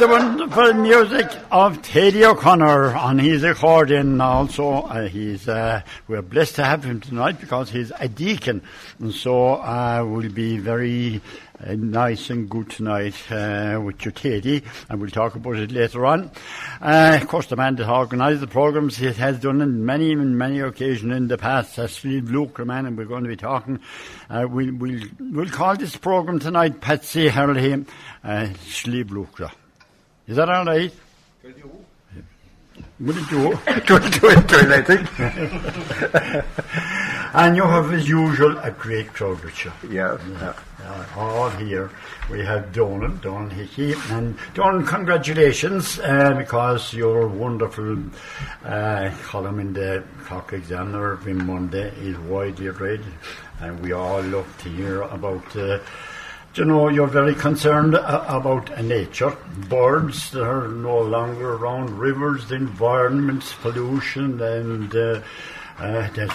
The wonderful music of Teddy O'Connor on his accordion. Also, uh, he's uh, we're blessed to have him tonight because he's a deacon, and so uh, we'll be very uh, nice and good tonight uh, with you, Teddy, and we'll talk about it later on. Uh, of course, the man that organised the programmes he has done on many, many occasions in the past. That's Steve Luke, man, and we're going to be talking. Uh, we'll, we'll, we'll call this programme tonight Patsy Hurley, uh, Slieve Lucre. Is that all right? Will it do? do it, do it, do it, I think. And you have, as usual, a great crowd with you. Yeah, yeah. Uh, all here. We have Donald, Donald Hickey. And Donald, congratulations, uh, because your wonderful uh, column in the Cork Examiner every Monday is widely read. And we all love to hear about uh, you know, you're very concerned uh, about nature, birds that are no longer around, rivers, the environment, pollution, and uh, uh, there's,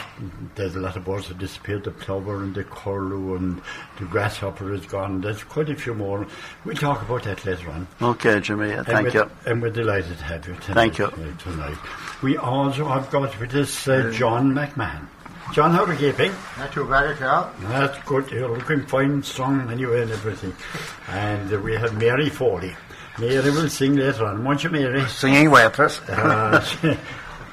there's a lot of birds that disappeared, the plover and the curlew and the grasshopper is gone. There's quite a few more. We'll talk about that later on. Okay, Jimmy, And thank you. And we're delighted to have you tonight. Thank you. Tonight. We also have got with us uh, John McMahon. John, how are you keeping? Not too bad at all. That's good. You're looking fine, strong anyway and everything. And uh, we have Mary Foley. Mary will sing later on. Won't you, Mary? Singing waitress. Uh,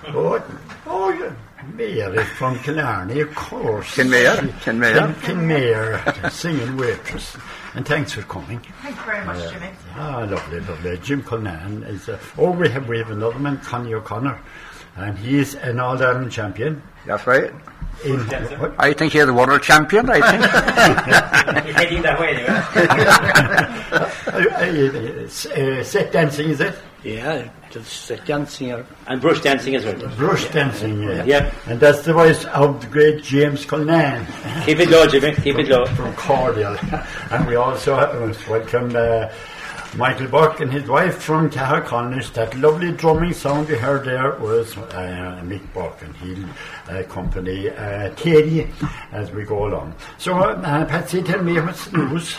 oh, oh, yeah. Mary from Killarney, of course. Kenmare, Kenmare. Kin, Kenmare, singing waitress. And thanks for coming. Thank you very much, Jimmy. Ah, lovely, lovely. Jim Cullinan is. Uh, oh, we have we have another man, Connie O'Connor, and he's an All Ireland champion. That's right. In, what? I think you're the world champion, I think. He's heading that way anyway. uh, set dancing, is it? yeah, just uh, dancing and brush dancing as well. Brush dancing, yeah. Yeah. And that's the voice of the great James Cullinan. Keep it low, Jimmy. Keep it low. from Cordal. and we also welcome uh, Michael Buck and his wife from Cahaconnish. That lovely drumming sound you heard there was uh, Mick Buck, and he'll uh, accompany uh, Teddy as we go along. So, uh, Patsy, tell me what's the news.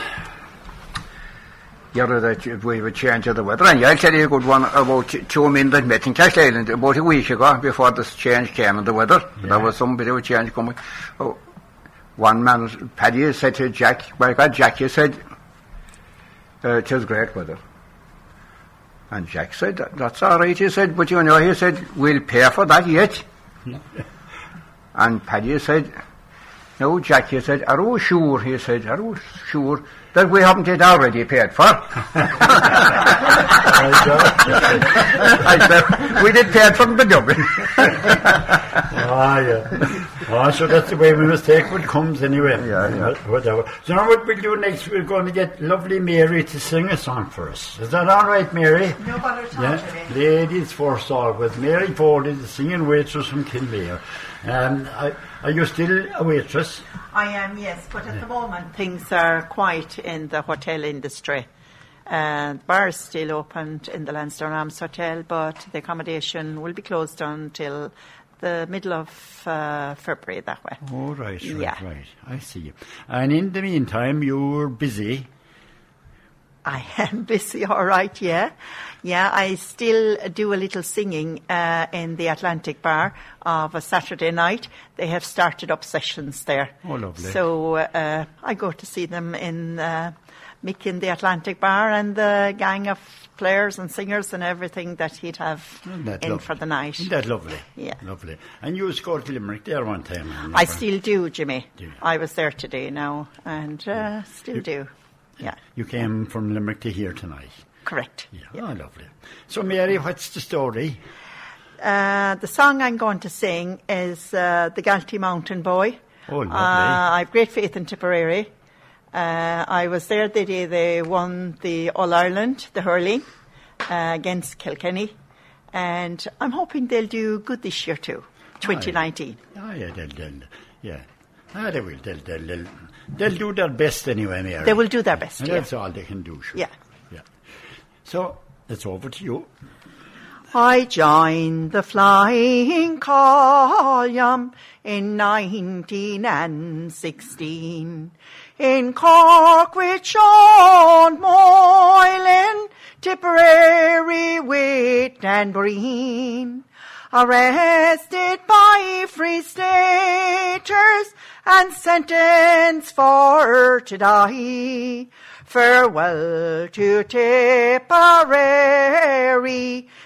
You're that we would change of the weather. And I'll tell you a good one about two men that met in Castleisland about a week ago before this change came in the weather. There was some bit of a change coming. Oh, one man, Paddy, said to Jack, my God, Jack, he said, uh, it great weather. And Jack said, that's all right, he said, but you know, he said, we'll pay for that yet. and Paddy said, no, Jack, he said, are you sure, he said, are you sure that we haven't it already paid for? I said, we did pay it from the Dublin. ah, yeah. Ah, so that's the way we must take what comes anyway. Yeah, yeah. Whatever. So now what we'll do next, we're going to get lovely Mary to sing a song for us. Is that all right, Mary? No bother at all, Yeah, ladies first all with Mary Foley, the singing waitress from Kenmare. Um, I, are you still a waitress? I am, yes, but at the moment things are quiet in the hotel industry. Uh, the bar is still open in the Lansdowne Arms Hotel, but the accommodation will be closed until the middle of uh, February that way. Oh, right, right, Yeah. right. I see. You. And in the meantime, you're busy. I am busy, all right, yeah. Yeah, I still do a little singing uh, in the Atlantic Bar of a Saturday night. They have started up sessions there. Oh, lovely. So uh, I go to see them in uh, Mick in the Atlantic Bar and the gang of players and singers and everything that he'd have that in lovely? for the night. Isn't that lovely? Yeah. Lovely. And you scored to Limerick there one time. I remember. still do, Jimmy. Do? I was there today now and uh, still do. Yeah, You came from Limerick to here tonight. correct. Yeah, Oh, lovely. So, Mary, what's the story? Uh, the song I'm going to sing is uh, The Galtee Mountain Boy. Oh, lovely. Uh, I've great faith in Tipperary. Uh, I was there the day they won the All Ireland, the hurling, uh, against Kilkenny. And I'm hoping they'll do good this year too, 2019. Oh, yeah, they'll, they'll, yeah. Ah, they will. They'll, they'll, they'll, they'll do their best anyway, Mary. They will do their best, And yeah. that's all they can do, sure. Yeah. Yeah. So, it's over to you. I joined the flying column in 1916 in Cork with Sean Moylan, Tipperary with and Breen. Arrested by Free Staters and sentenced for to die. Farewell to Tipperary,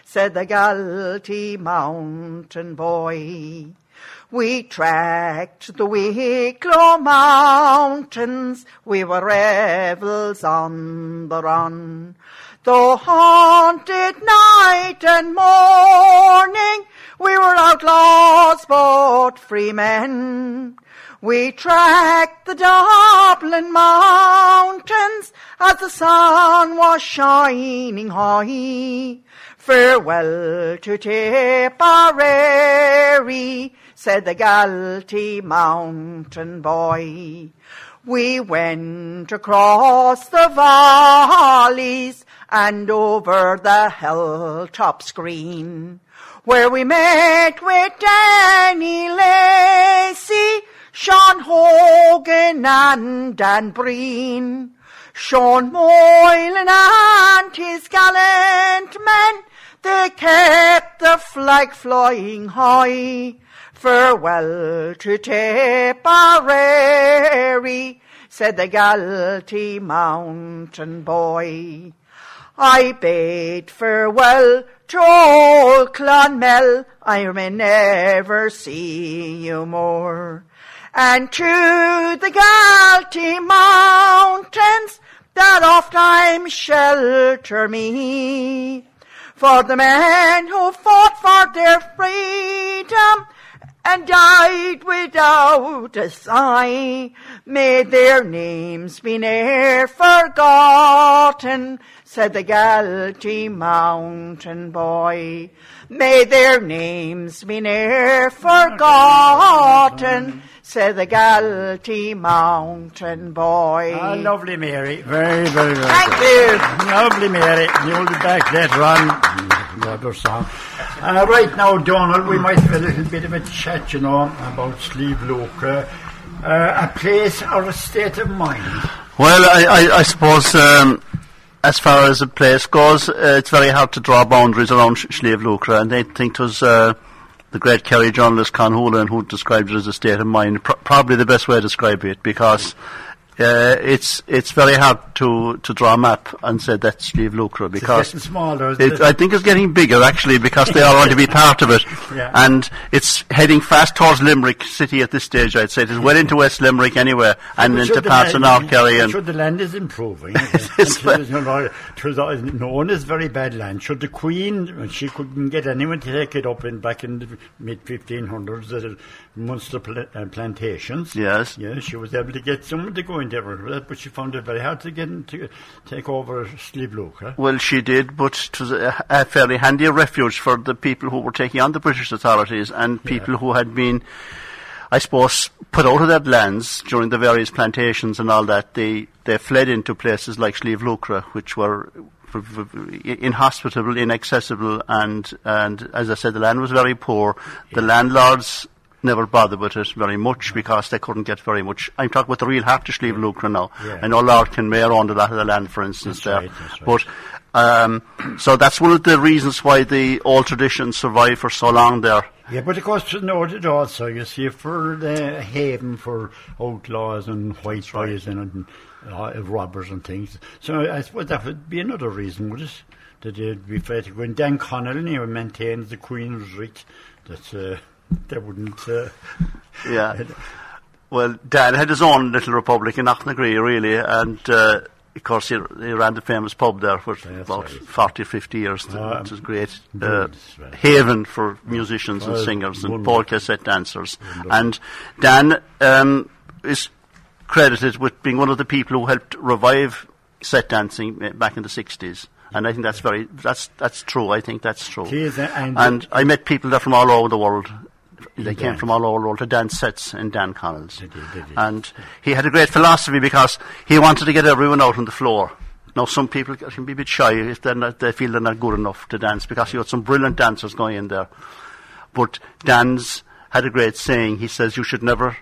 said the Galtee mountain boy. We tracked the Wicklow mountains, we were rebels on the run. Though haunted night and morning, we were outlaws but free men. We tracked the Dublin mountains as the sun was shining high. Farewell to Tipperary, said the Galtee mountain boy. We went across the valleys and over the hilltops green, where we met with Danny Lacey, Sean Hogan and Dan Breen. Sean Moylan and his gallant men, they kept the flag flying high. Farewell to Tipperary, said the Galtee mountain boy. I bade farewell to old Clonmel, I may never see you more. And to the Galtee mountains that oft time shelter me. For the men who fought for their freedom and died without a sigh, may their names be ne'er forgotten, said the Galtee mountain boy. May their names be ne'er forgotten, said the Galtee mountain boy. Ah, lovely, Mary. Very, very, very Thank good. you. Lovely, Mary. You'll be back later on. Another song. Uh, right now, Donald, we might have a little bit of a chat, you know, about Slieve Lucre. Uh, a place or a state of mind. Well, I, I, I suppose um, as far as a place goes, uh, it's very hard to draw boundaries around Slieve Lucre, and I think it was uh, the great Kerry journalist Con Houlihan who described it as a state of mind. Pr- probably the best way to describe it because. Uh, it's it's very hard to, to draw a map and say that's Slieve Lucre because getting smaller, it? I think it's getting bigger actually because they all want to be part of it, Yeah. and it's heading fast towards Limerick City at this stage. I'd say it is well into West Limerick anyway, and But into parts of North Kerry and Sure, the land is improving. is, Until, it was uh, known as very bad land. Should the Queen, she couldn't get anyone to take it up in back in the mid 1500s, the Munster pla- uh, plantations. Yes. Yeah, she was able to get someone to go in that, but she found it very hard to get to take over Slieve Lucre. Huh? Well, she did, but it was a, a fairly handy refuge for the people who were taking on the British authorities and people who had been, I suppose, put out of their lands during the various plantations and all that. They they fled into places like Slieve Lucre, which were inhospitable, inaccessible, and and as I said, the land was very poor. The landlords never bothered with it very much because they couldn't get very much. I'm talking about the real of Slieve Lucre now. Yeah. I know Lord Kenmare owned a lot of the land, for instance, That's there. right, right. But um, so that's one of the reasons why the old traditions survived for so long there. Yeah, but of course, to note it also, you see, for the haven for outlaws and white boys and uh, robbers and things. So I suppose that would be another reason, would it? That they'd be afraid to go. And Dan Connell, know, maintains the Queen's writ that uh, they wouldn't. Uh, Yeah. Well, Dan had his own little republic in Knocknagree, really, and uh, of course he, he ran the famous pub there for That's about right. 40, 50 years, Ah, which was great. Uh, right. haven for musicians and singers and polka set dancers. And Dan um, is credited with being one of the people who helped revive set dancing back in the 60s. And I think that's very, that's, that's true. I think that's true. Is, and- and I met people there from all over the world. They came from all over the world to dance sets in Dan Connell's. They did, they did. And he had a great philosophy because he wanted to get everyone out on the floor. Now, some people can be a bit shy if they're not, they feel they're not good enough to dance because he had some brilliant dancers going in there. But Dan's had a great saying. He says, You should never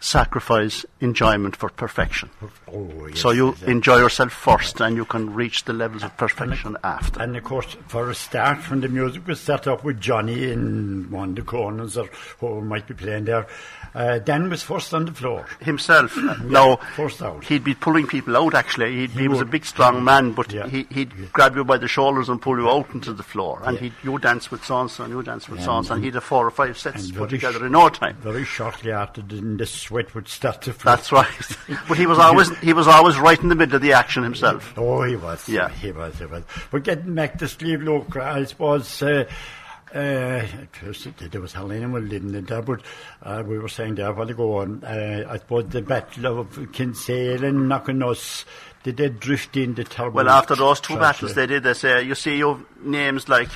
sacrifice enjoyment for perfection. oh, yes, so you enjoy yourself first and you can reach the levels of perfection after. And of course, for a start, when the music was set up with Johnny in one of the corners or who might be playing there, uh, Dan was first on the floor. himself. now, forced out. he'd be pulling people out. Actually, He'd, he, He was a big, strong man, but Yeah. he, he'd grab you by the shoulders and pull you out into the floor. And Yeah. he'd you dance with so and and you dance with Yeah, so and and and- he'd have four or five sets put together sh- in no time. Very shortly after, the sweat would start to flow. That's right. but he was always he was always right in the middle of the action himself. Oh, he was. Yeah. he was. He was. But getting back to Slieve Lucre, I suppose. Uh, uh, first there was Helena was living in there, but uh, we were saying there a while ago, and uh, I suppose the Battle of Kinsale and Knocknanuss, did they drift in the terrible Well, after those two battles, they did. They say you see your names like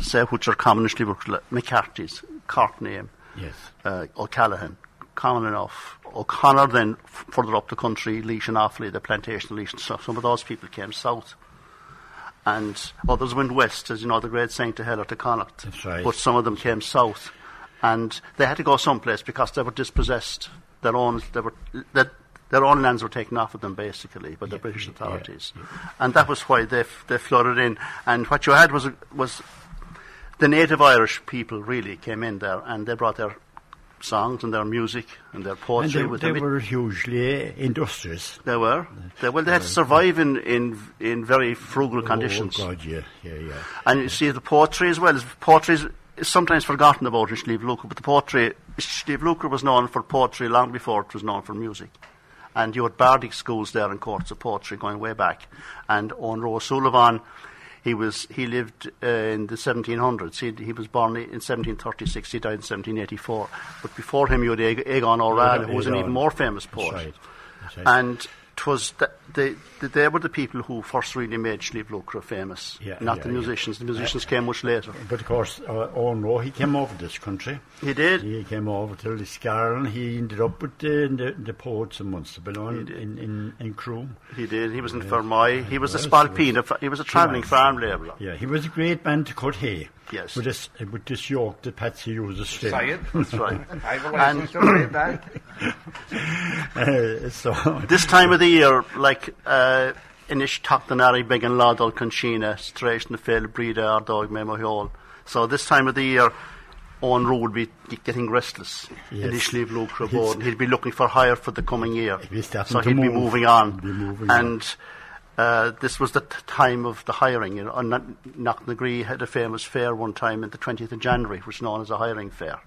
say which are common in Slievers, like McCarthy's, Cork name. Yes. uh, O'Callaghan, common enough. O'Connor then f- further up the country, Laois and Offaly, the plantation Laois and stuff. Some of those people came south. And others went west, as you know, the great Saint to Connacht. That's right. But some of them came south. And they had to go someplace because they were dispossessed. Their own, they were, that their own lands were taken off of them basically by the British authorities. And that was why they, f- they flooded in. And what you had was, was the native Irish people really came in there and they brought their songs and their music and their And poetry. they, with they them. were hugely industrious. They were. They, well, they had to survive in, in, in very frugal oh, conditions. Oh, God, yeah, yeah, yeah. And you see the poetry as well. Poetry is sometimes forgotten about in Slieve Lucre, but the poetry, Slieve Lucre was known for poetry long before it was known for music. And you had bardic schools there and courts of poetry going way back. And Owen Roe Sullivan, he was he lived uh, in the 1700s. He, he was born in 1736. He died in 1784. But before him, you had Aegon O'Reilly, who was an even more famous That's poet. right. That's right. And 'twas the, they, they, they were the people who first really made Slieve Lucre famous, Yeah, not yeah, the yeah. musicians. The musicians came much later. But of course, uh, Owen Roe, he came over this country. He did. He came over to Liscarroll. He ended up with the, the, the poets in Munsterbilon in, in, in Crewe. He did. He was in Fermoy. He was a spalpeen. he was. a- He was a travelling farm labourer. Yeah, he was a great man to cut hay. Yes. With this, with this yoke that Patsy uses still. That's right. I have a And- license to read that. Uh, so, This time of the year, like uh, Inish Tachtanari Big and Laudol Conchina, Stration the Fail Breda Ardog Memohiol. So this time of the year, Owen Roe would be getting restless. Yes. Leave Lucre He's- He'd be looking for hire for the coming year. He'd so he'd be move. moving on. Be moving on. and uh, this was the t- time of the hiring. You know, Knocknagree had a famous fair one time in the 20th of January, which was known as a hiring fair.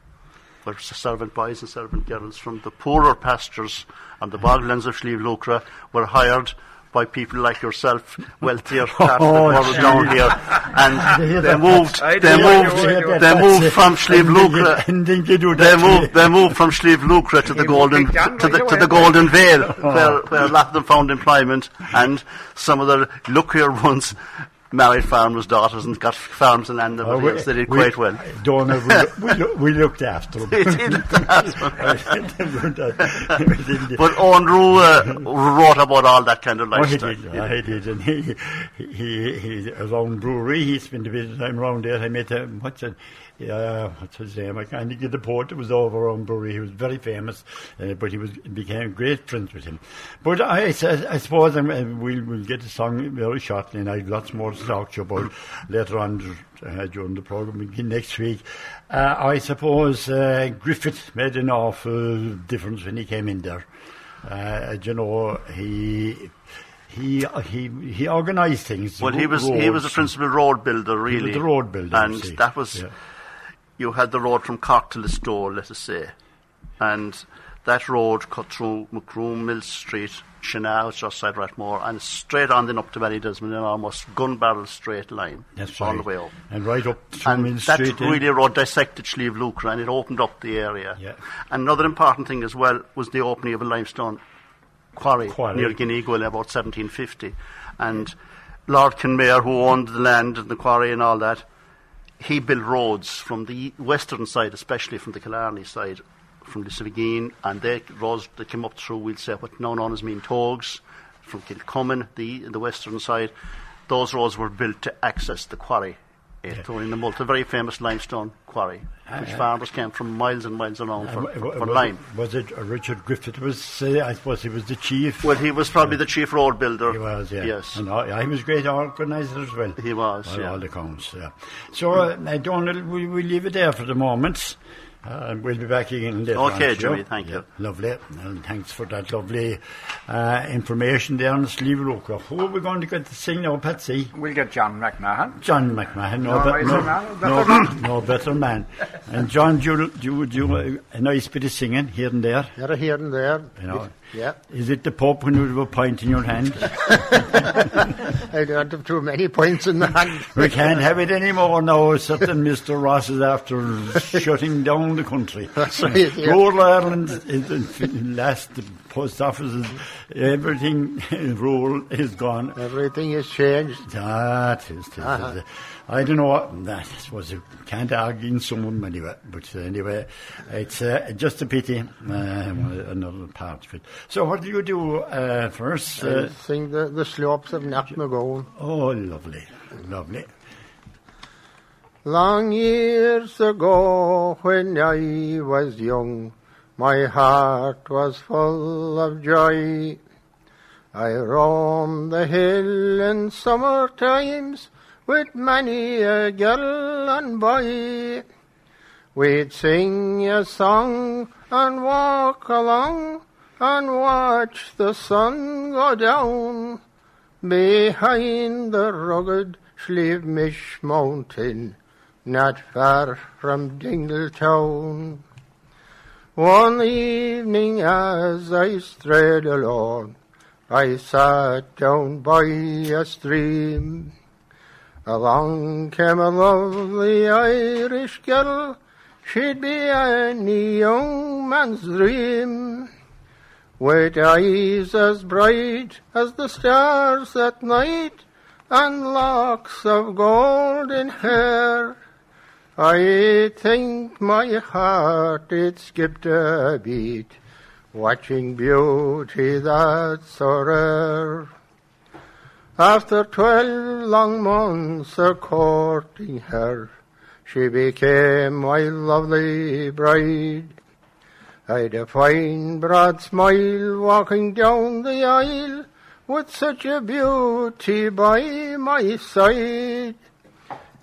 Where servant boys and servant girls from the poorer pastures and the boglands of Slieve Lucre were hired by people like yourself, wealthier part Oh, of the down here, and they moved. They moved. do, I do. They moved from Slieve And Lucre. and then you do They moved. They moved from Slieve Lucre to the Golden to the to the. Golden Vale, where where a lot of them found employment, and some of the luckier ones married farmers' daughters and got farms and land. and Oh, else. They did we- quite well. Donald, we, we, loo- we looked after. They did but Rue uh, wrote about all that kind of Oh, he lifestyle. did. Yeah, he did. And he, he, he, around brewery, he spent a bit of time around there. I met him, what's it? Yeah, what's his name? I can't get the poet that was over on brewery. He was very famous, uh, but he was became great friends with him. But I, I, I suppose I'm, uh, we'll, we'll get the song very shortly, and I've lots more to talk to you about later on uh, during the program again next week. Uh, I suppose uh, Griffith made an awful difference when he came in there. Uh, you know, he he he he organised things. Well, he was he was a principal road builder, really. the road builder, and that was Yeah. You had the road from Cork to Listowel, let us say, and that road cut through Macroom Mill Street, Shanna, just outside Rathmore, and straight on then up to Ballydesmond in an almost gun barrel straight line, That's all right. the way up. And right up through And Mill that Street. in. really road dissected Slieve Lucre and it opened up the area. Yeah. And another important thing as well was the opening of a limestone quarry, Quarry. near Gneeveguilla in about 1750. And Lord Kenmare, who owned the land and the quarry and all that, he built roads from the western side, especially from the Killarney side, from the Lissavigeen, and they roads that came up through, we'll say, what now known as Meentogues, from Kilcummin, the, the western side. Those roads were built to access the quarry. Yeah. in the Multa, a very famous limestone quarry, which farmers came from miles and miles around for, Uh, for, for was, lime. it, was it uh, Richard Griffith? Was uh, I suppose he was the chief. Well, he was probably the chief road builder. He was, yeah. Yes. And uh, he was a great organiser as well. He was, By yeah. all accounts, yeah. So, uh, Donald, we, we leave it there for the moment. Uh, and we'll be back again later Okay, on, sure. Jimmy, thank you. Lovely. And thanks for that lovely uh, information there on Slieve Lucre. Who are we going to get to sing now, Patsy? We'll get John McMahon. John McMahon, no, No, be- better no, man, no, better no better man. And John, do you, do you do a nice bit of singing here and there? Yeah, here and there. You know, Yeah. Is it the Pope when you have a pint in your hand? I don't have too many points in the hand. we can't have it anymore now. Certain Mr. Ross is after shutting down the country. That's right, yeah. Rural Ireland, is in last the post offices, everything rural is gone. Everything is changed. That is, that is- Uh-huh. I don't know what that was. You can't argue in some anyway. But anyway, it's uh, just a pity. Um, another part of it. So, what do you do uh, first? I Uh, sing the, the slopes of Knocknagowan. oh, lovely, lovely. Long years ago, when I was young, my heart was full of joy. I roamed the hill in summer times with many a girl and boy. We'd sing a song and walk along and watch the sun go down behind the rugged Slieve Mish mountain, not far from Dingle town. One evening as I strayed alone, I sat down by a stream. Along came a lovely Irish girl, she'd be any young man's dream. With eyes as bright as the stars at night, and locks of golden hair. I think my heart it skipped a beat, watching beauty that's rare. After twelve long months of courting her, she became my lovely bride. I'd a fine broad smile walking down the aisle with such a beauty by my side.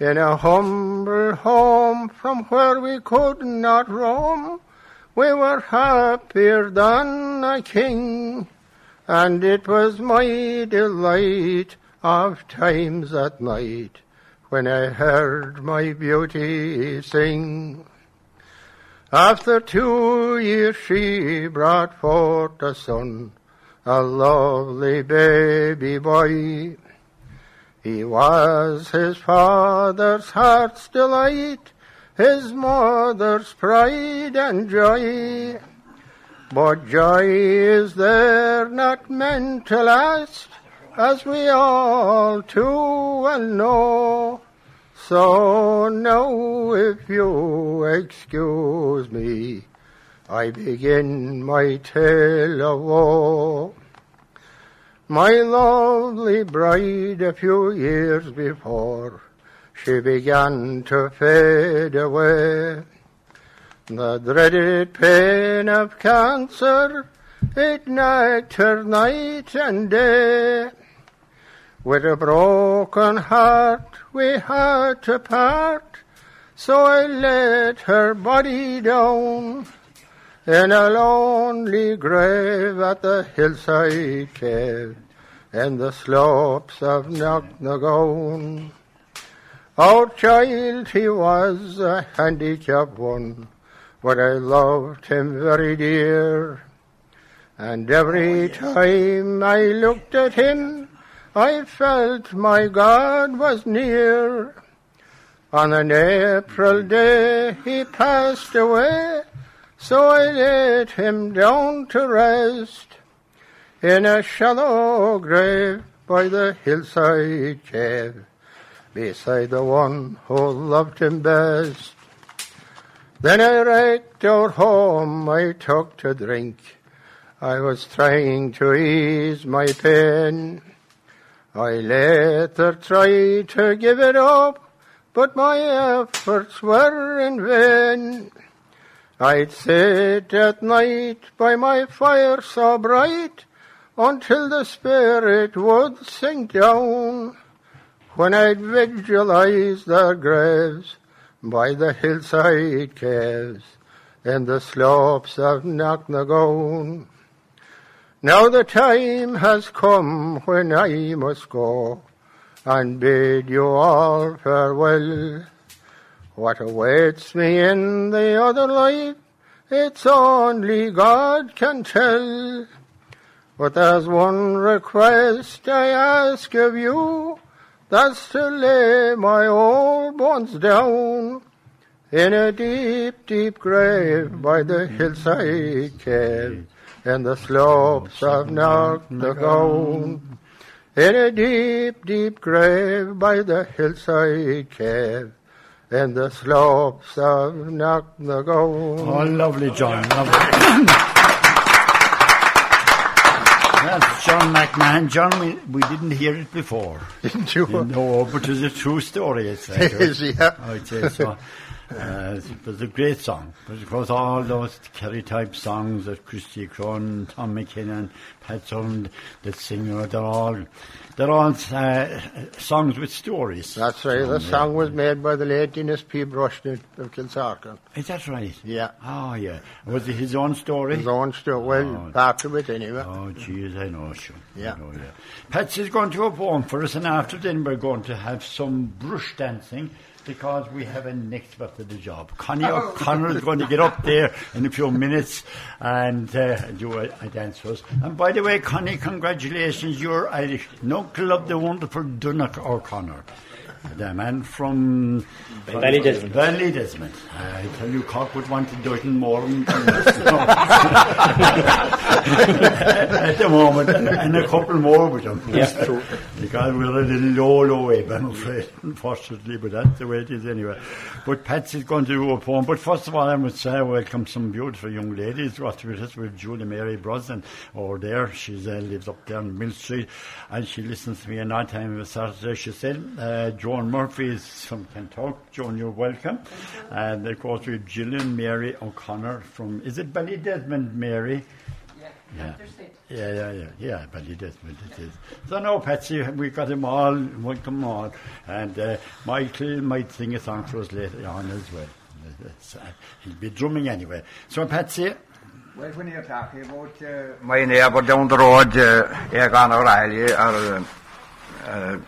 In a humble home from where we could not roam, we were happier than a king, and it was my delight of times at night when I heard my beauty sing. After two years she brought forth a son, a lovely baby boy. He was his father's heart's delight, his mother's pride and joy. But joy is there not meant to last, as we all too well know. So now if you excuse me, I begin my tale of woe. My lovely bride a few years before, she began to fade away. The dreaded pain of cancer, it nagged her night and day. With a broken heart we had to part, so I laid her body down in a lonely grave at the hillside cave in the slopes of Knocknagown. Our child he was a handicapped one, but I loved him very dear. And every oh, time I looked at him, I felt my God was near. On an April mm-hmm. day he passed away, so I laid him down to rest in a shallow grave by the hillside cave, beside the one who loved him best. Then I raked our home I took to drink. I was trying to ease my pain. I later tried to give it up, but my efforts were in vain. I'd sit at night by my fire so bright until the spirit would sink down. When I'd visualize their graves by the hillside caves and the slopes of Knocknagown. Now the time has come when I must go and bid you all farewell. What awaits me in the other life, it's only God can tell. But there's one request I ask of you, that's to lay my old bones down in a deep, deep grave by the hillside cave and the slopes of Knocknagown. In a deep, deep grave by the hillside cave and the slopes of Knocknagown. Oh, lovely, John. Lovely. That's John McMahon. John, we, we didn't hear it before. Didn't you? No, but it's a true story, it's like. It is, yeah. Oh, it is. So, Uh, it was a great song. But of course, all those Kerry type songs that Christy Crone, Tom McKinnon, Pat Sund, that singer, they're all, they're all uh, songs with stories. That's right. The song was made by the late Dennis P. Brushnet of Kilsarkin. Is that right? Yeah. Oh, yeah. Was it his own story? His own story. Well, Oh. part of it anyway. Oh, jeez, I know, sure. Yeah. Know, yeah. Patsy's going to have one for us, and after then we're going to have some brush dancing because we have an expert at the job. Connie O'Connor is going to get up there in a few minutes and uh, do a, a dance for us. And by the way, Connie, congratulations, you're Irish uncle of the wonderful Donncha O'Connor. The man from Ballydesmond. Ballydesmond. I tell you, Cork would want to do it in more than at the moment, and, a couple more with them. Yeah, true. Because we're a little low, low way, I'm afraid, unfortunately, but that's the way it is anyway. But Patsy's going to do a poem. But first of all, I must say, welcome some beautiful young ladies. Got with us with Julie Mary Brosnan over there. She uh, lives up there on Mill Street, and she listens to me a night time of a Saturday. She said, uh, Joan Murphy is from Kentucky. Joan, you're welcome. And of course, with Gillian Mary O'Connor from, is it Ballydesmond, Mary? Yeah. Yeah, yeah, yeah, yeah, but it is, but it is. So no, Patsy, we've got them all, we got them all, and uh, Michael might sing a song for us later on as well. Uh, he'll be drumming anyway. So Patsy, Well, when you're talking about uh, my neighbour down the road, uh, Egan O'Reilly, or uh,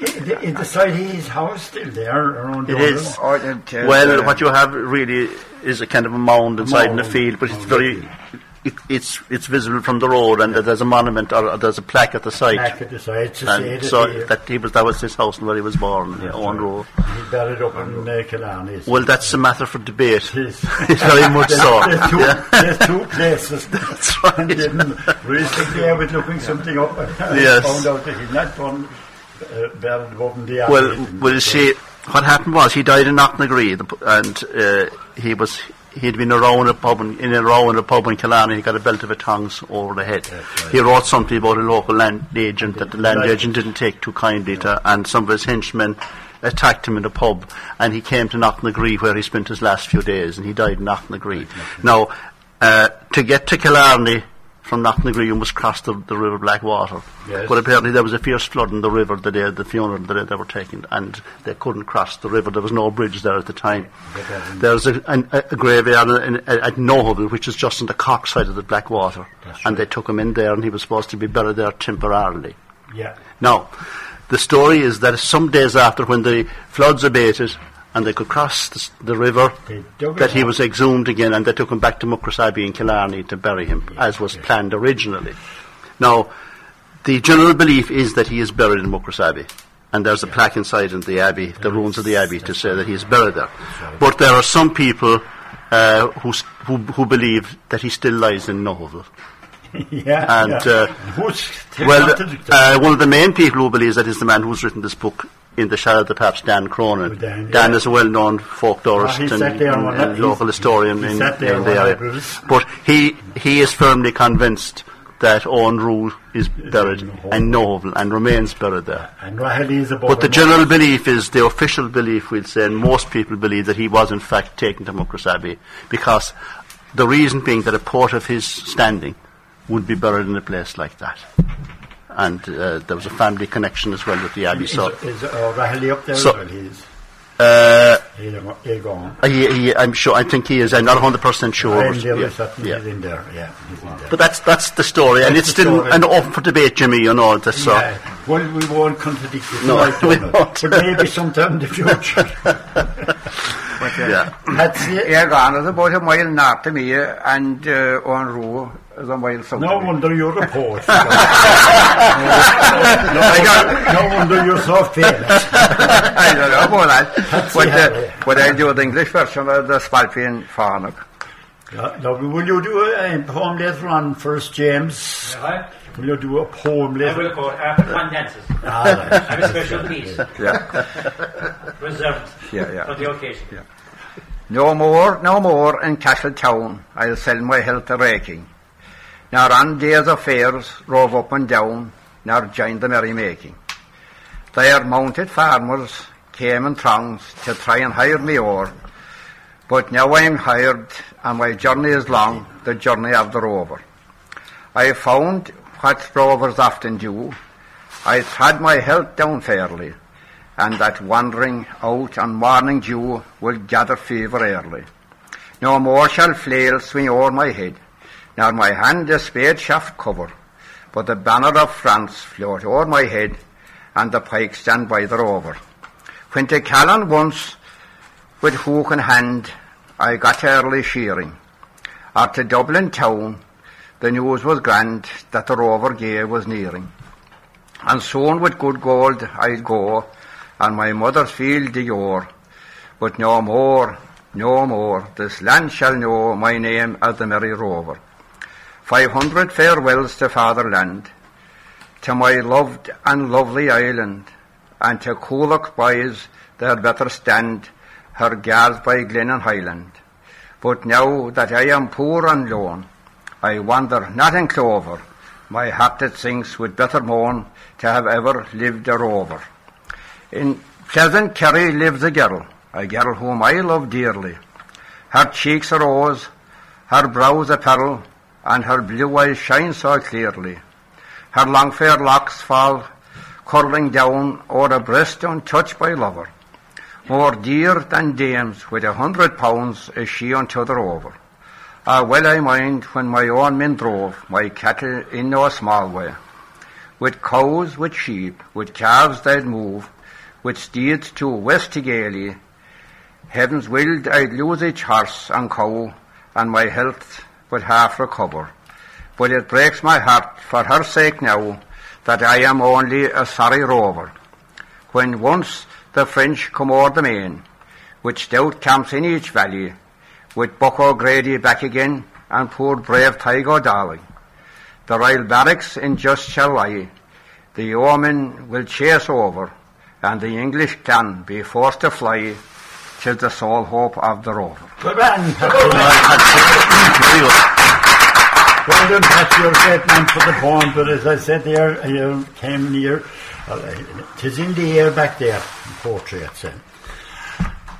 is, is the his house still there around It the is. or, uh, uh, Well, what you have really is a kind of a mound inside in the field, but it's very, it, it's it's visible from the road, and there's a monument or, or there's a plaque at the site. Back at the side to say And that so he, that he was that was his house and where he was born, yeah, on road. he buried up in uh, Killarney. Well, that's a matter for debate. Yes. very much so. There's two, Yeah. there's two places. That's right. And then recently I was looking something up and I Yes. found out that he's not done uh, buried above in the alley. Well, well, see, what happened was he died in Knocknagree, and uh, he was he'd been around a pub in, in a row in a pub in Killarney. He got a belt of a tongs over the head. He wrote something about a local land agent that the land Right. agent didn't take too kindly to, and some of his henchmen attacked him in a pub, and he came to Knocknagree where he spent his last few days, and he died in Knocknagree. Now, uh, to get to Killarney. From Knocknagree, you must cross the, the River Blackwater. Yes. But apparently there was a fierce flood in the river the day the funeral the day they were taken, and they couldn't cross the river. There was no bridge there at the time. There's a, an, a, a graveyard in, in, at Nohoval, which is just on the Cork side of the Blackwater, and they took him in there, and he was supposed to be buried there temporarily. yeah. Now, the story is that some days after, when the floods abated and they could cross the, the river, that he up. was exhumed again, and they took him back to Muckross Abbey in Killarney to bury him, as was planned originally. Now, the general belief is that he is buried in Muckross Abbey. And there's a plaque inside in the abbey, the ruins of the abbey, to say that he is buried there. But there are some people uh, who, who who believe that he still lies in Nohoval. yeah. And, yeah. uh, Well, uh, one of the main people who believes that is the man who's written this book in the shadow of the perhaps Dan Cronin. Oh, Dan, Dan is a well-known folklorist Ah, he and, and- and local historian he in, in the area. night with us. But he he is firmly convinced that Owen Roe is buried in Novel and remains buried there. and Rahali is above But the general belief is, the official belief, we'll say, and most people believe that he was in fact taken to Muckross Abbey because the reason being that a port of his standing would be buried in a place like that. And uh, there was a family connection as well with the Abbey. Is, So, is uh, Rahali up there So- as well? Uh, he's gone. he, he, I'm sure, I think he is, I'm not 100% sure. I'm but, yeah, yeah. he's in there. Yeah, he's in there. But that's, that's the story, and it's still story. an open for debate, Jimmy, you know. That's, so. Yeah. Well, we won't contradict it. No, tonight, we won't. But maybe sometime in the future. but, uh, Yeah. That's it. Egan is about a mile north of me, uh, and uh, on Roo is a mile south No wonder you're a poet. no, no wonder you're so famous. I don't know about that. That's But, the uh, but I do the English version of the Spailpín Fánach. Yeah, now, will you do a, a poem later on, First James? Right? Will you do a poem I later? will go after one dances. Ah, right. I have a special piece Yeah, reserved Yeah, yeah. for the occasion. No more, no more in Castletown I'll sell my health to raking. Nor on days of fairs rove up and down, nor join the merrymaking. There mounted farmers came in throngs to try and hire me o'er, But now I'm hired and my journey is long, the journey of the rover. I found what rovers often do. I've had my health down fairly, and that wandering out on morning dew will gather fever early. No more shall flail swing o'er my head, nor my hand a spade shaft cover, but the banner of France float o'er my head, and the pike stand by the rover. When to Callan once, with hook in hand, I got early shearing. Or to Dublin town, the news was grand that the rover gear was nearing. And soon with good gold I'd go, and my mother's field the yore. But no more, no more, this land shall know my name as the merry rover. Five hundred farewells to fatherland, to my loved and lovely island, and to Coolock boys there better stand, her gals by glen and highland. But now that I am poor and lone, I wander not in clover, my heart that sinks with bitter moan to have ever lived a rover. In pleasant Kerry lives a girl, a girl whom I love dearly. Her cheeks are rose, her brows a pearl, and her blue eyes shine so clearly. Her long fair locks fall curling down o'er a breast untouched by lover. More dear than dames with a hundred pounds is she unto the rover. Ah, well I mind when my own men drove my cattle in no small way. With cows, with sheep, with calves they'd move, with steeds to West Tigaly. Heaven's willed I'd lose each horse and cow, and my health would half recover. But it breaks my heart for her sake now that I am only a sorry rover. When once the French come o'er the main, with stout camps in each valley, with Buck O'Grady back again, and poor brave Tygo Darling. The Royal Barracks in just shall lie, the yeomen will chase over, and the English can be forced to fly, till the sole hope of the rover. Good man, Well done, Pat, you're a great man for the poem, but as I said there, you came near, well, it is in the air back there, in poetry, I'd say.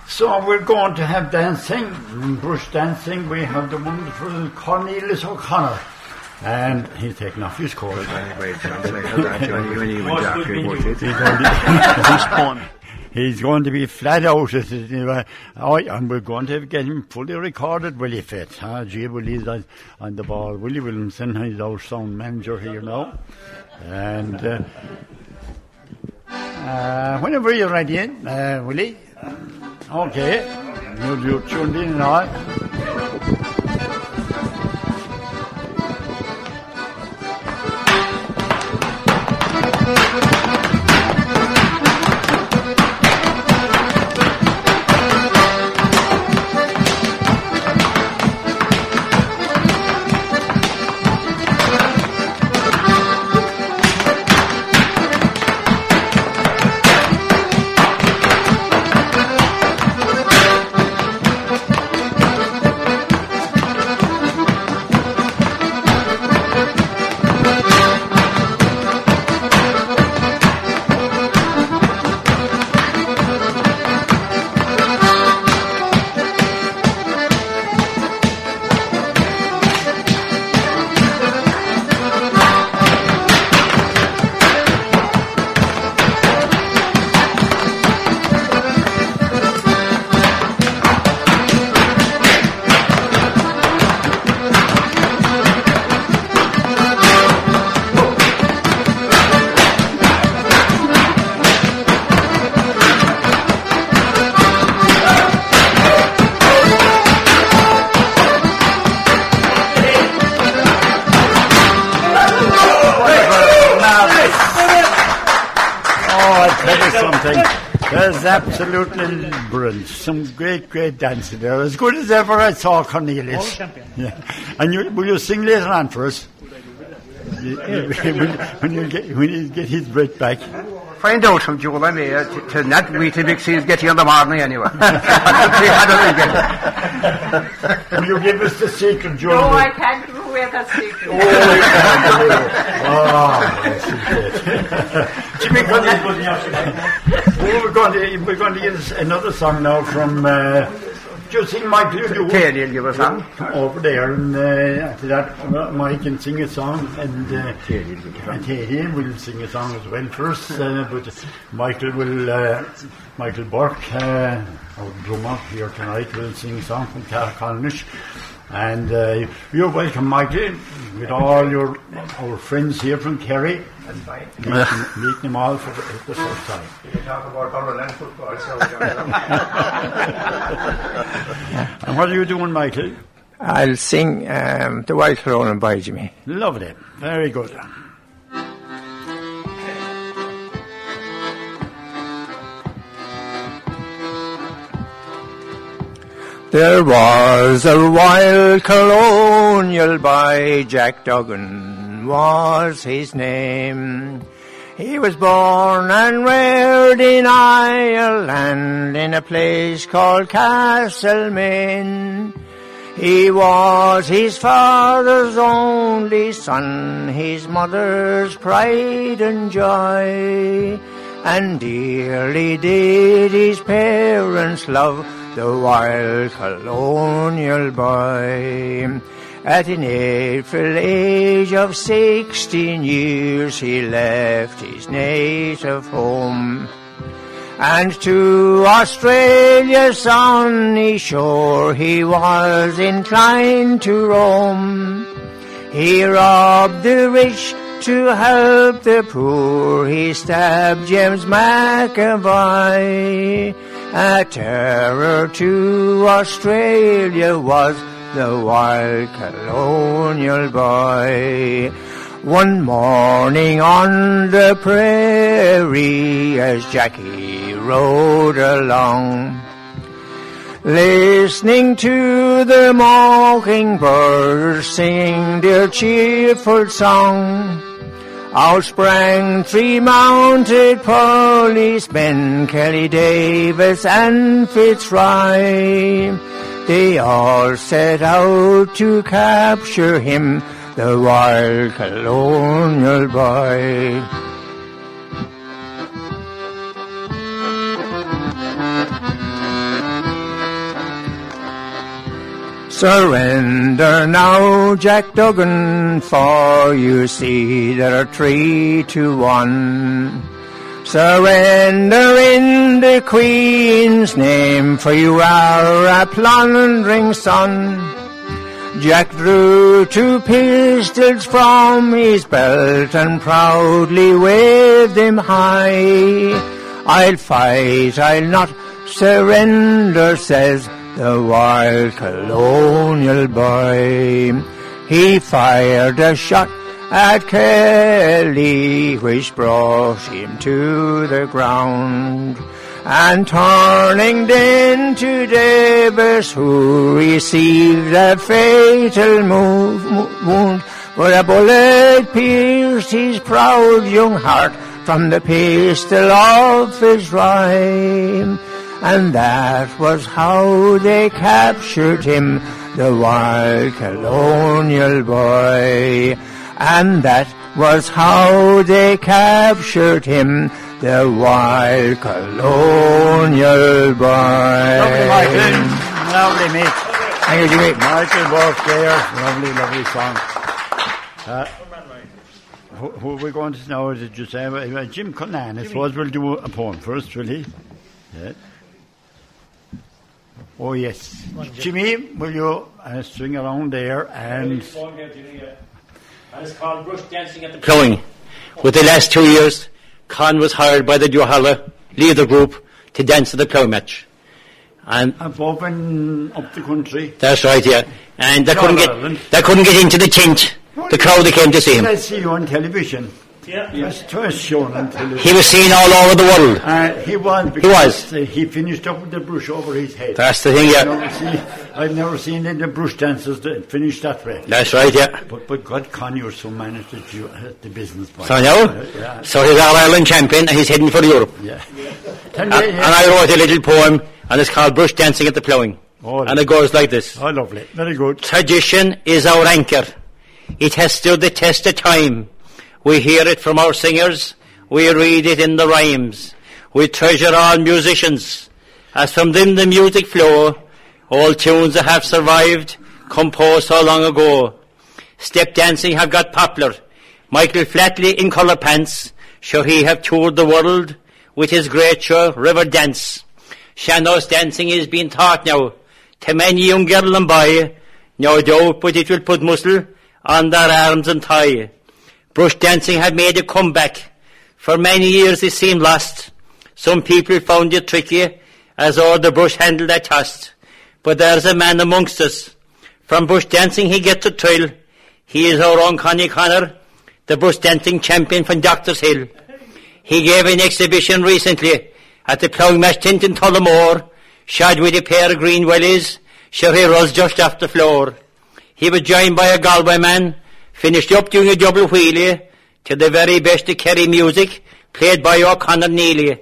So we're going to have dancing, brush dancing. We have the wonderful Cornelius O'Connor. And he's taking off his coat. He's going to be flat out. Oh, and we're going to get him fully recorded, Willie Fit. Huh? Gee, Willie's on, on the ball. Willie Williamson, he's our sound manager here now. And uh, uh, whenever you're ready, uh, Willie. Okay. You're, tuned in and tell you. There's absolutely brilliant. Some great, great dancing there. As good as ever I saw Cornelius. Yeah. And you, will you sing later on for us? You- you- when, when you get when you get his breath back. Find out from Joel and me uh, to, to not Weetabix he's getting in the morning anyway. That's the other thing. Will you give us the secret, Joe? No, I can't give away that secret. Jimmy Connell. Oh, we're going to we're going to get another song now from uh, you sing, Michael? You do. Terry will give a song. Over there and uh, after that, Mike can sing a song and uh, and Terry will sing a song as well first. Uh, but Michael will, uh, Michael Burke, uh, our drummer here tonight, will sing a song from Carcolnish. And uh, you're welcome, Michael, with all your our friends here from Kerry. Meeting, meeting them all for the, the first time. You talk about Ireland football, so And what are you doing, Michael? I'll sing um, The White Throne and by Jimmy. Lovely. Very good. There was a wild colonial by Jack Duggan was his name. He was born and reared in Ireland in a place called Castlemaine. He was his father's only son, his mother's pride and joy. And dearly did his parents love the wild colonial boy. At an April age of sixteen years he left his native home. And to Australia's sunny shore he was inclined to roam. He robbed the rich to help the poor. He stabbed James McAvoy. A terror to Australia was the wild colonial boy. One morning on the prairie as Jackie rode along, listening to the mockingbirds singing their cheerful song. Out sprang three mounted policemen, Kelly Davis and Fitzroy. They all set out to capture him, the wild colonial boy. Surrender now, Jack Duggan, for you see there are three to one. Surrender in the Queen's name, for you are a plundering son. Jack drew two pistols from his belt and proudly waved them high. I'll fight, I'll not surrender, says the wild colonial boy. He fired a shot at Kelly, which brought him to the ground. And turning then to Davis, who received a fatal move, wound, but a bullet pierced his proud young heart from the pistol of his rhyme. And that was how they captured him, the wild colonial boy. And that was how they captured him, the wild colonial boy. Lovely, Michael. Lovely, mate. Thank you, Jimmy. Michael Burke there. Lovely, lovely song. Uh, who, who are we going to now? Is it just uh, uh, Jim Cullen? I suppose we'll do a poem first, will he? Yeah. Oh, yes. Jimmy, will you uh, swing around there and. And it's called Brush Dancing at the Plowing. With the last two years, Con was hired by the Duhallow leader group to dance at the plough match. And I've open up the country. that's right, yeah. And they couldn't get they couldn't get into the tent. The crowd that came to see him. I see you on television. Yeah. That's twice shown on television. He was seen all over the world. Uh, he was. He was. Uh, he finished up with the brush over his head. That's the thing, I've yeah. never seen, I've never seen any brush dancers that finish that way. That's right, yeah. But, but God, Con, you're so managed at, you, the business part. So now, Uh, yeah. so he's our Ireland champion and he's heading for Europe. yeah. And, and I wrote a little poem and it's called Brush Dancing at the Ploughing. Oh, and it goes like this. Oh, lovely. Very good. Tradition is our anchor. It has stood the test of time. We hear it from our singers. We read it in the rhymes. We treasure our musicians. As from them the music flow, all tunes that have survived, composed so long ago. Step dancing have got popular. Michael Flatley in colour pants, sure he have toured the world with his great show River Dance. Sean-Nós dancing is being taught now to many young girl and boy, no doubt, but it will put muscle on their arms and thigh. Brush dancing had made a comeback. For many years it seemed lost. Some people found it tricky, as all the brush handled they tossed. But there's a man amongst us. From bush dancing he gets a thrill. He is our own Connie Connor, the bush dancing champion from Doctors Hill. He gave an exhibition recently at the Ploughing Match Tent in Tullamore, shod with a pair of green wellies, sure he rose just off the floor. He was joined by a Galway man, finished up doing a double wheelie to the very best of Kerry music, played by O'Connor Neely.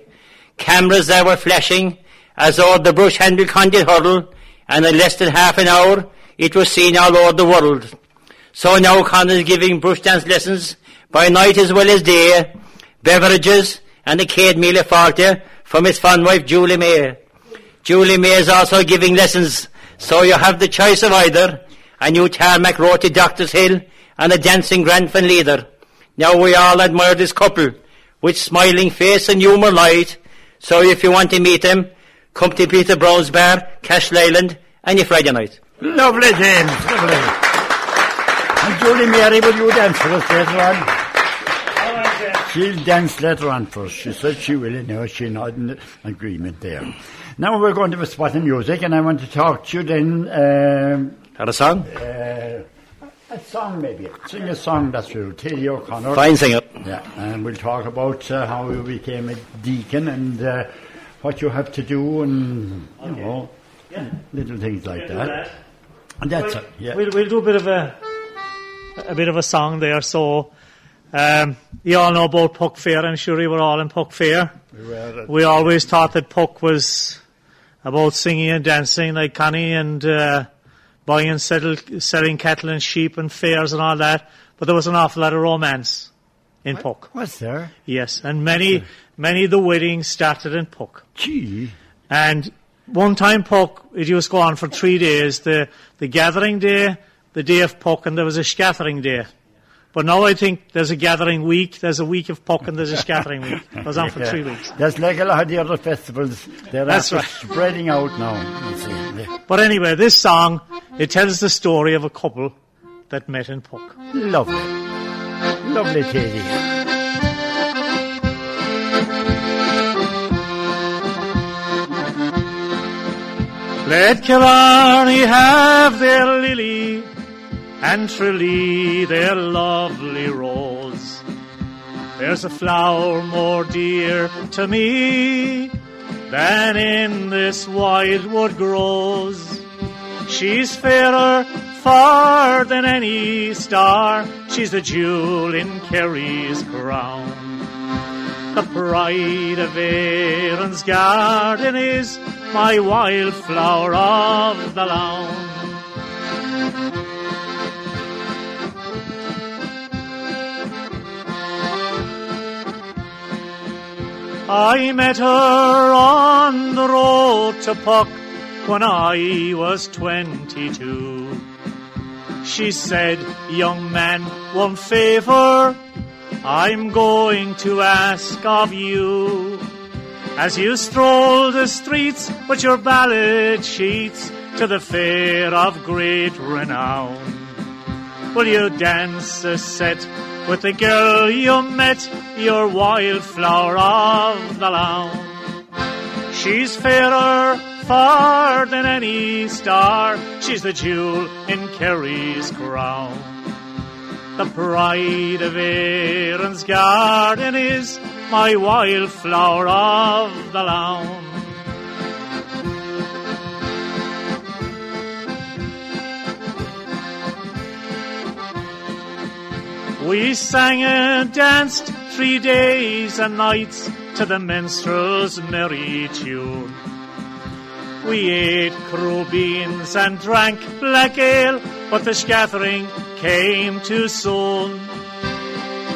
Cameras there were flashing as all the brush handle condit hurdle, and in less than half an hour it was seen all over the world. So now O'Connor is giving brush dance lessons by night as well as day, beverages and a cade meal of forty from his fond wife Julie May. Julie May is also giving lessons, so you have the choice of either a new tarmac road to Doctors Hill and a dancing Granfin leader. Now we all admire this couple with smiling face and humour light. So if you want to meet them, come to Peter Brown's Bar, Castleisland, any Friday night. Lovely, James. Lovely. And Julie Mary, will you dance for us later on? She'll dance later on for us. She said she will, you know, she nodded in agreement there. Now we're going to have a spot of music, and I want to talk to you then. Um, Had a song? uh, a song, maybe. Sing a song that's through Teddy O'Connor. Fine sing it. Yeah, and we'll talk about uh, how you became a deacon and uh, what you have to do and, you know, yeah. little things like that. And that's it, yeah. We'll, we'll do a bit of a a bit of a song there. So, um, you all know about Puck Fair. I'm sure you were all in Puck Fair. We were We always thought that Puck was about singing and dancing like Connie and uh, buying and settle, selling cattle and sheep and fairs and all that. But there was an awful lot of romance in Puck. Was there? Yes, and many, many of the weddings started in Puck. Gee. And one time Puck, it used to go on for three days, the, the gathering day, the day of Puck, and there was a scattering day. But now I think there's a gathering week, there's a week of Puck, and there's a scattering week. It goes on for Yeah. three weeks. That's like a lot of the other festivals. They're That's right. spreading out now. But anyway, this song, it tells the story of a couple that met in Puck. Lovely. Lovely, Teddy. Let Killarney have their lily, and Tralee their lovely rose. There's a flower more dear to me than in this wide wood grows. She's fairer far than any star. She's a jewel in Kerry's crown. The pride of Erin's garden is my wildflower of the lawn. I met her on the road to Puck when I was twenty-two. She said, young man, one favour I'm going to ask of you. As you stroll the streets with your ballad sheets to the fair of great renown, will you dance a set with the girl you met, your wildflower of the lawn? She's fairer far than any star, she's the jewel in Kerry's crown. The pride of Erin's garden is my wildflower of the lawn. We sang and danced three days and nights to the minstrel's merry tune. We ate crubeens and drank black ale, but the scattering came too soon.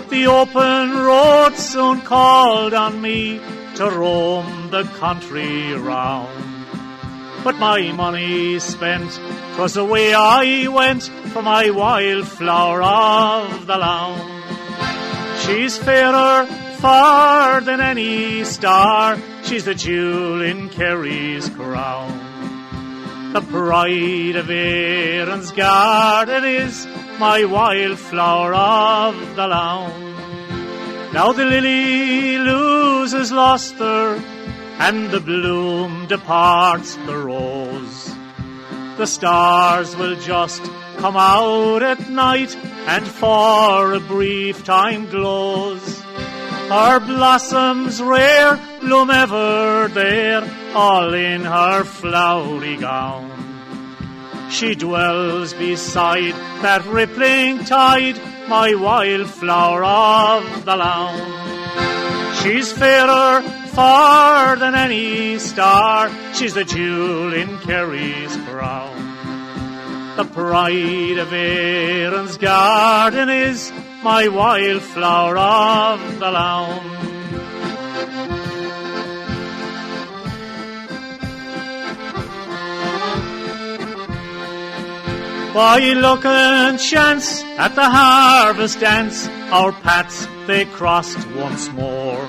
The open road soon called on me to roam the country round. But my money spent. 'Twas the way I went for my wildflower of the lawn. She's fairer far than any star. She's the jewel in Kerry's crown. The pride of Erin's garden is my wildflower of the lawn. Now the lily loses lustre, and the bloom departs the rose. The stars will just come out at night, and for a brief time glows. Her blossoms rare bloom ever there, all in her flowery gown. She dwells beside that rippling tide, my wildflower of the lawn. She's fairer far than any star, she's the jewel in Kerry's crown. The pride of Erin's garden is my wildflower of the lawn. By luck and chance at the harvest dance, our paths they crossed once more.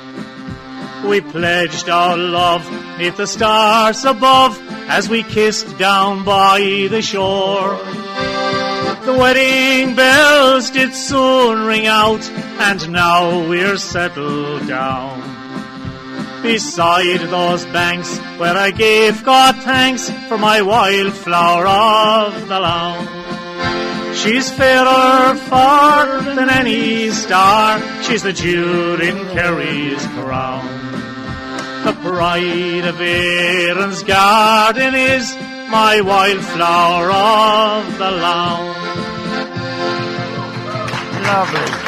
We pledged our love neath the stars above as we kissed down by the shore. The wedding bells did soon ring out, and now we're settled down. Beside those banks where I gave God thanks for my wildflower of the lawn. She's fairer far than any star, she's the jewel in Kerry's crown. The pride of Erin's garden is my wildflower of the lawn. Lovely.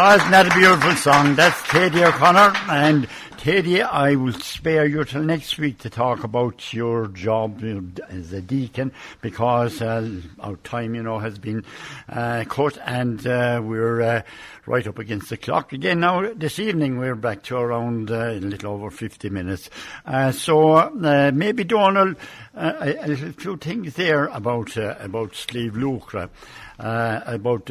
Oh, isn't that a beautiful song? That's Teddy O'Connor. And Teddy, I will spare you till next week to talk about your job as a deacon because uh, our time, you know, has been uh, cut and uh, we're uh, right up against the clock again. Now, this evening we're back to around uh, a little over 50 minutes. Uh, so maybe Donald, a, a few things there about about Slieve Lucre, uh, about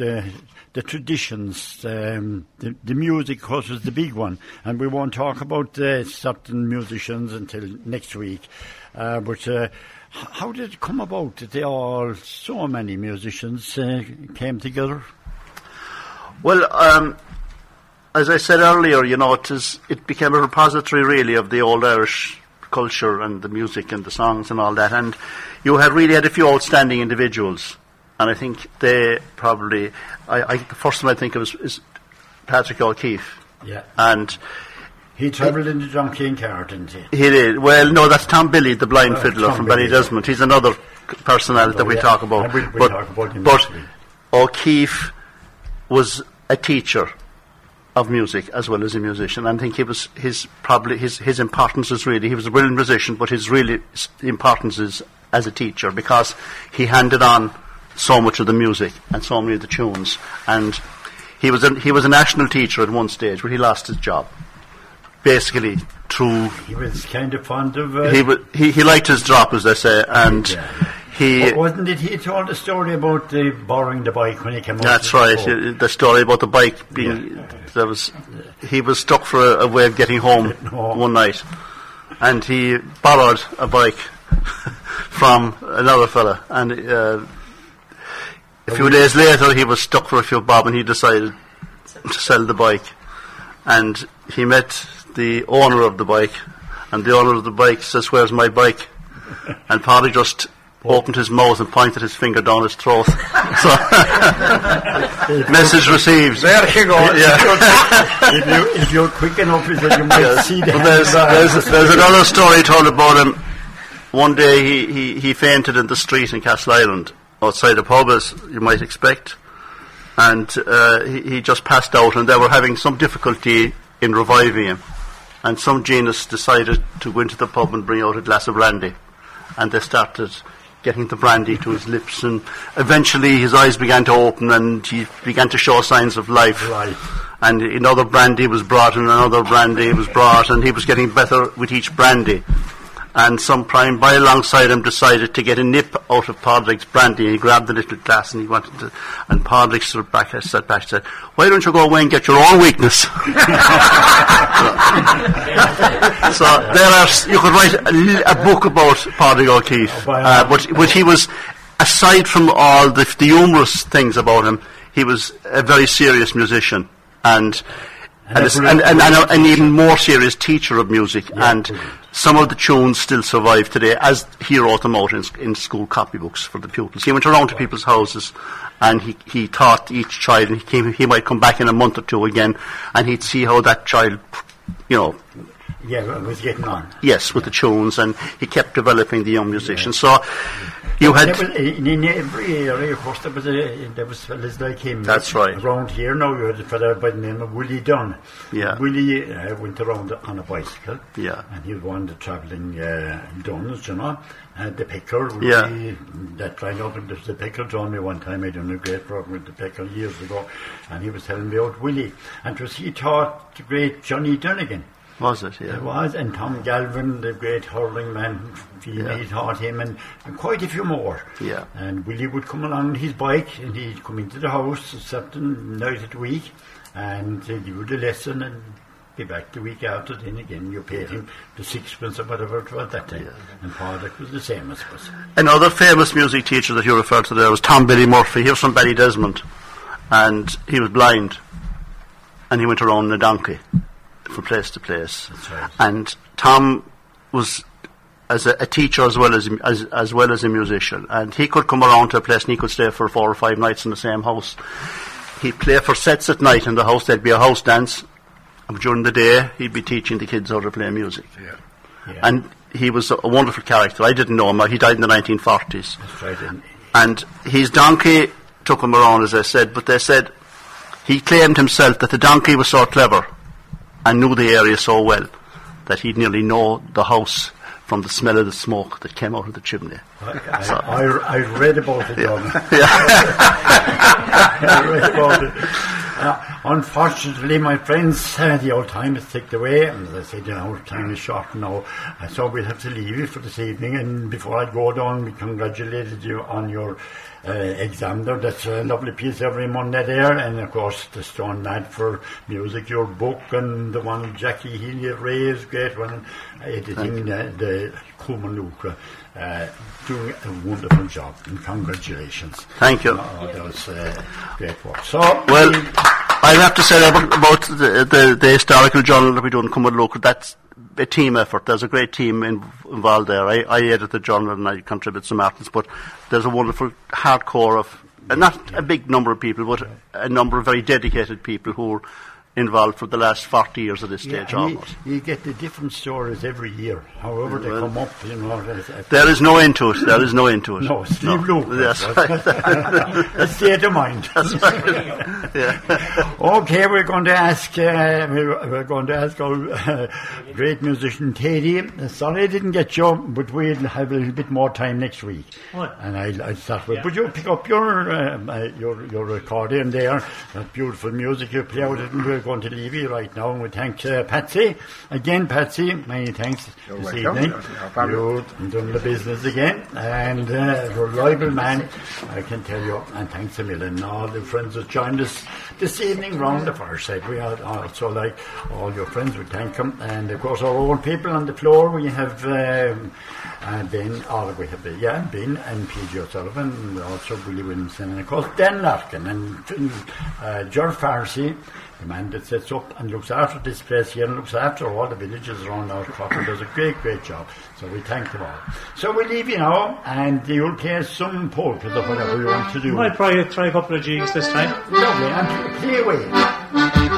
the traditions, um, the, the music, of course, is the big one, and we won't talk about uh, certain musicians until next week. Uh, but uh, how did it come about that they all, so many musicians, uh, came together? Well, um, as I said earlier, you know, it, is, it became a repository really of the old Irish culture and the music and the songs and all that. And you had really had a few outstanding individuals. And I think they probably, I, I, the first one I think of is, is Patrick O'Keefe. Yeah. And He travelled in the John Keane car, didn't he? he did. Well, no, that's Tom Billy, the blind Oh, fiddler Tom from Billy, Benny Desmond. He's another personality that we oh, yeah. talk about. We'll- we'll but talk about him but. O'Keefe was a teacher of music as well as a musician. I think he was his probably his his importance is really he was a brilliant musician, but his really importance is as a teacher because he handed on so much of the music and so many of the tunes. And he was a, he was a national teacher at one stage, but he lost his job. Basically, through He was kind of fond of. Uh, he, wa he he liked his drop, as they say, and Yeah. he. wa- wasn't it he told a story about the borrowing the bike when he came? That's the right. uh, The story about the bike being there was he was stuck for a, a way of getting home Oh. one night, and he borrowed a bike from another fella, and uh, a few days later he was stuck for a few bob, and he decided to sell the bike, and he met the owner of the bike, and the owner of the bike says, "Where's my bike?" And Paddy just opened his mouth and pointed his finger down his throat. so, message received. There she goes. Yeah. if, you, if you're quick enough, is that you might Yes. see But that. there's, there's, there's another story told about him. One day he, he, he fainted in the street in Castleisland, outside the pub, as you might expect. And uh, he, he just passed out, and they were having some difficulty in reviving him. And some genius decided to go into the pub and bring out a glass of brandy. And they started getting the brandy to his lips, and eventually his eyes began to open, and he began to show signs of life Life. and another brandy was brought and another brandy was brought and he was getting better with each brandy And some prime boy alongside him decided to get a nip out of Padraig's brandy. And he grabbed the little glass and he wanted to. And Padraig stood back, sat back, and said, "Why don't you go away and get your own weakness?" so there are. You could write a, a book about Padraig O'Keefe, uh, but but he was aside from all the, the humorous things about him, he was a very serious musician and. And, a and, and, and, an even more serious teacher of music, and some of the tunes still survive today, as he wrote them out in, in school copybooks for the pupils. He went around to people's houses, and he, he taught each child, and he, came, he might come back in a month or two again, and he'd see how that child, you know, Yeah, was getting on. yes, with the tunes, and he kept developing the young musicians. So, you had. Was, in, in every area, of course, there was, a, there was fellas like him. That's right. Around here now, you had a fellow by the name of Willie Dunn. Yeah. Willie uh, went around on a bicycle. Yeah. And he was one of the travelling uh, Duns, you know. And the picker, Willie, Yeah. that line up, and the picker told me one time, I done a great program with the picker years ago, and he was telling me about Willie. And it was he taught the great Johnny Dunnigan. Was it? Yeah. It was, and Tom Galvin, the great hurling man, he, Yeah. taught him, and, and quite a few more. Yeah. And Willie would come along on his bike, and he'd come into the house a certain night of the week, and uh, give you the lesson, and be back the week after. Then again, you paid him the sixpence or whatever it was that time. And Paddock was the same, I suppose. Another famous music teacher that you referred to there was Tom Billy Murphy. He was from Ballydesmond, and he was blind, and he went around in a donkey from place to place. Right. And Tom was as a, a teacher as well as, a- as as well as a musician, and he could come around to a place and he could stay for four or five nights in the same house. He'd play for sets at night in the house. There'd be a house dance. And during the day, he'd be teaching the kids how to play music. Yeah. And he was a, a wonderful character. I didn't know him. He died in the 1940s. That's right. And And his donkey took him around, as I said, but they said he claimed himself that the donkey was so clever and knew the area so well that he'd nearly know the house from the smell of the smoke that came out of the chimney. I, So- I, I, I read about it, John. Yeah. I read about it. Uh, unfortunately, my friends, uh, the old time is ticked away, and as I said, the old time is short now, uh, so we'll have to leave you for this evening. And before I go down, we congratulated you on your uh, exam there. That's a lovely piece every Monday there, and of course, the Stone Mad for music, your book, and the one Jackie Healy-Rae's great one, editing uh, the Cumann Luachra. Uh, doing a wonderful job, and congratulations. Thank you. Oh, that was uh, great work. So, Well, I'll have to say about, the, the, the historical journal that we do in Cumann Luachra, that's a team effort. There's a great team in, involved there. I, I edit the journal and I contribute some articles, but there's a wonderful hardcore of, not a big number of people, but a number of very dedicated people who are involved for the last 40 years at this Yeah, stage and you, almost. you get the different stories every year, however they Well, come up, you know. as- as- There is no end to it. There is no end to it. no, Slieve Lucre. Yes. A state of mind. yeah. Okay, we're going to ask, uh, we're, we're going to ask our uh, great musician Teddy. Sorry I didn't get you, but we'll have a little bit more time next week. What? And I'll, I'll start with. Would you pick up your um, uh, your your accordion there? That beautiful music you play out it, and we're going to leave you right now. And we thank uh, Patsy again, Patsy. Many thanks this welcome. evening. No. You've done the business again, and uh, reliable man, I can tell you. And thanks a million. All the friends that joined us this evening round the fireside. We are also like all your friends. We thank them, and of course our own people on the floor. We have. Um, then all we have, yeah, Ben and PJ O'Sullivan, and also Willie Williamson, and of course Dan Larkin and uh, George Farsi, the man that sets up and looks after this place here and looks after all the villages around our Cropper, does a great, great job. So we thank them all. So we leave you now, and you'll play some polkas or whatever you want to do. I might try, try a couple of jigs this time. Lovely, and play away.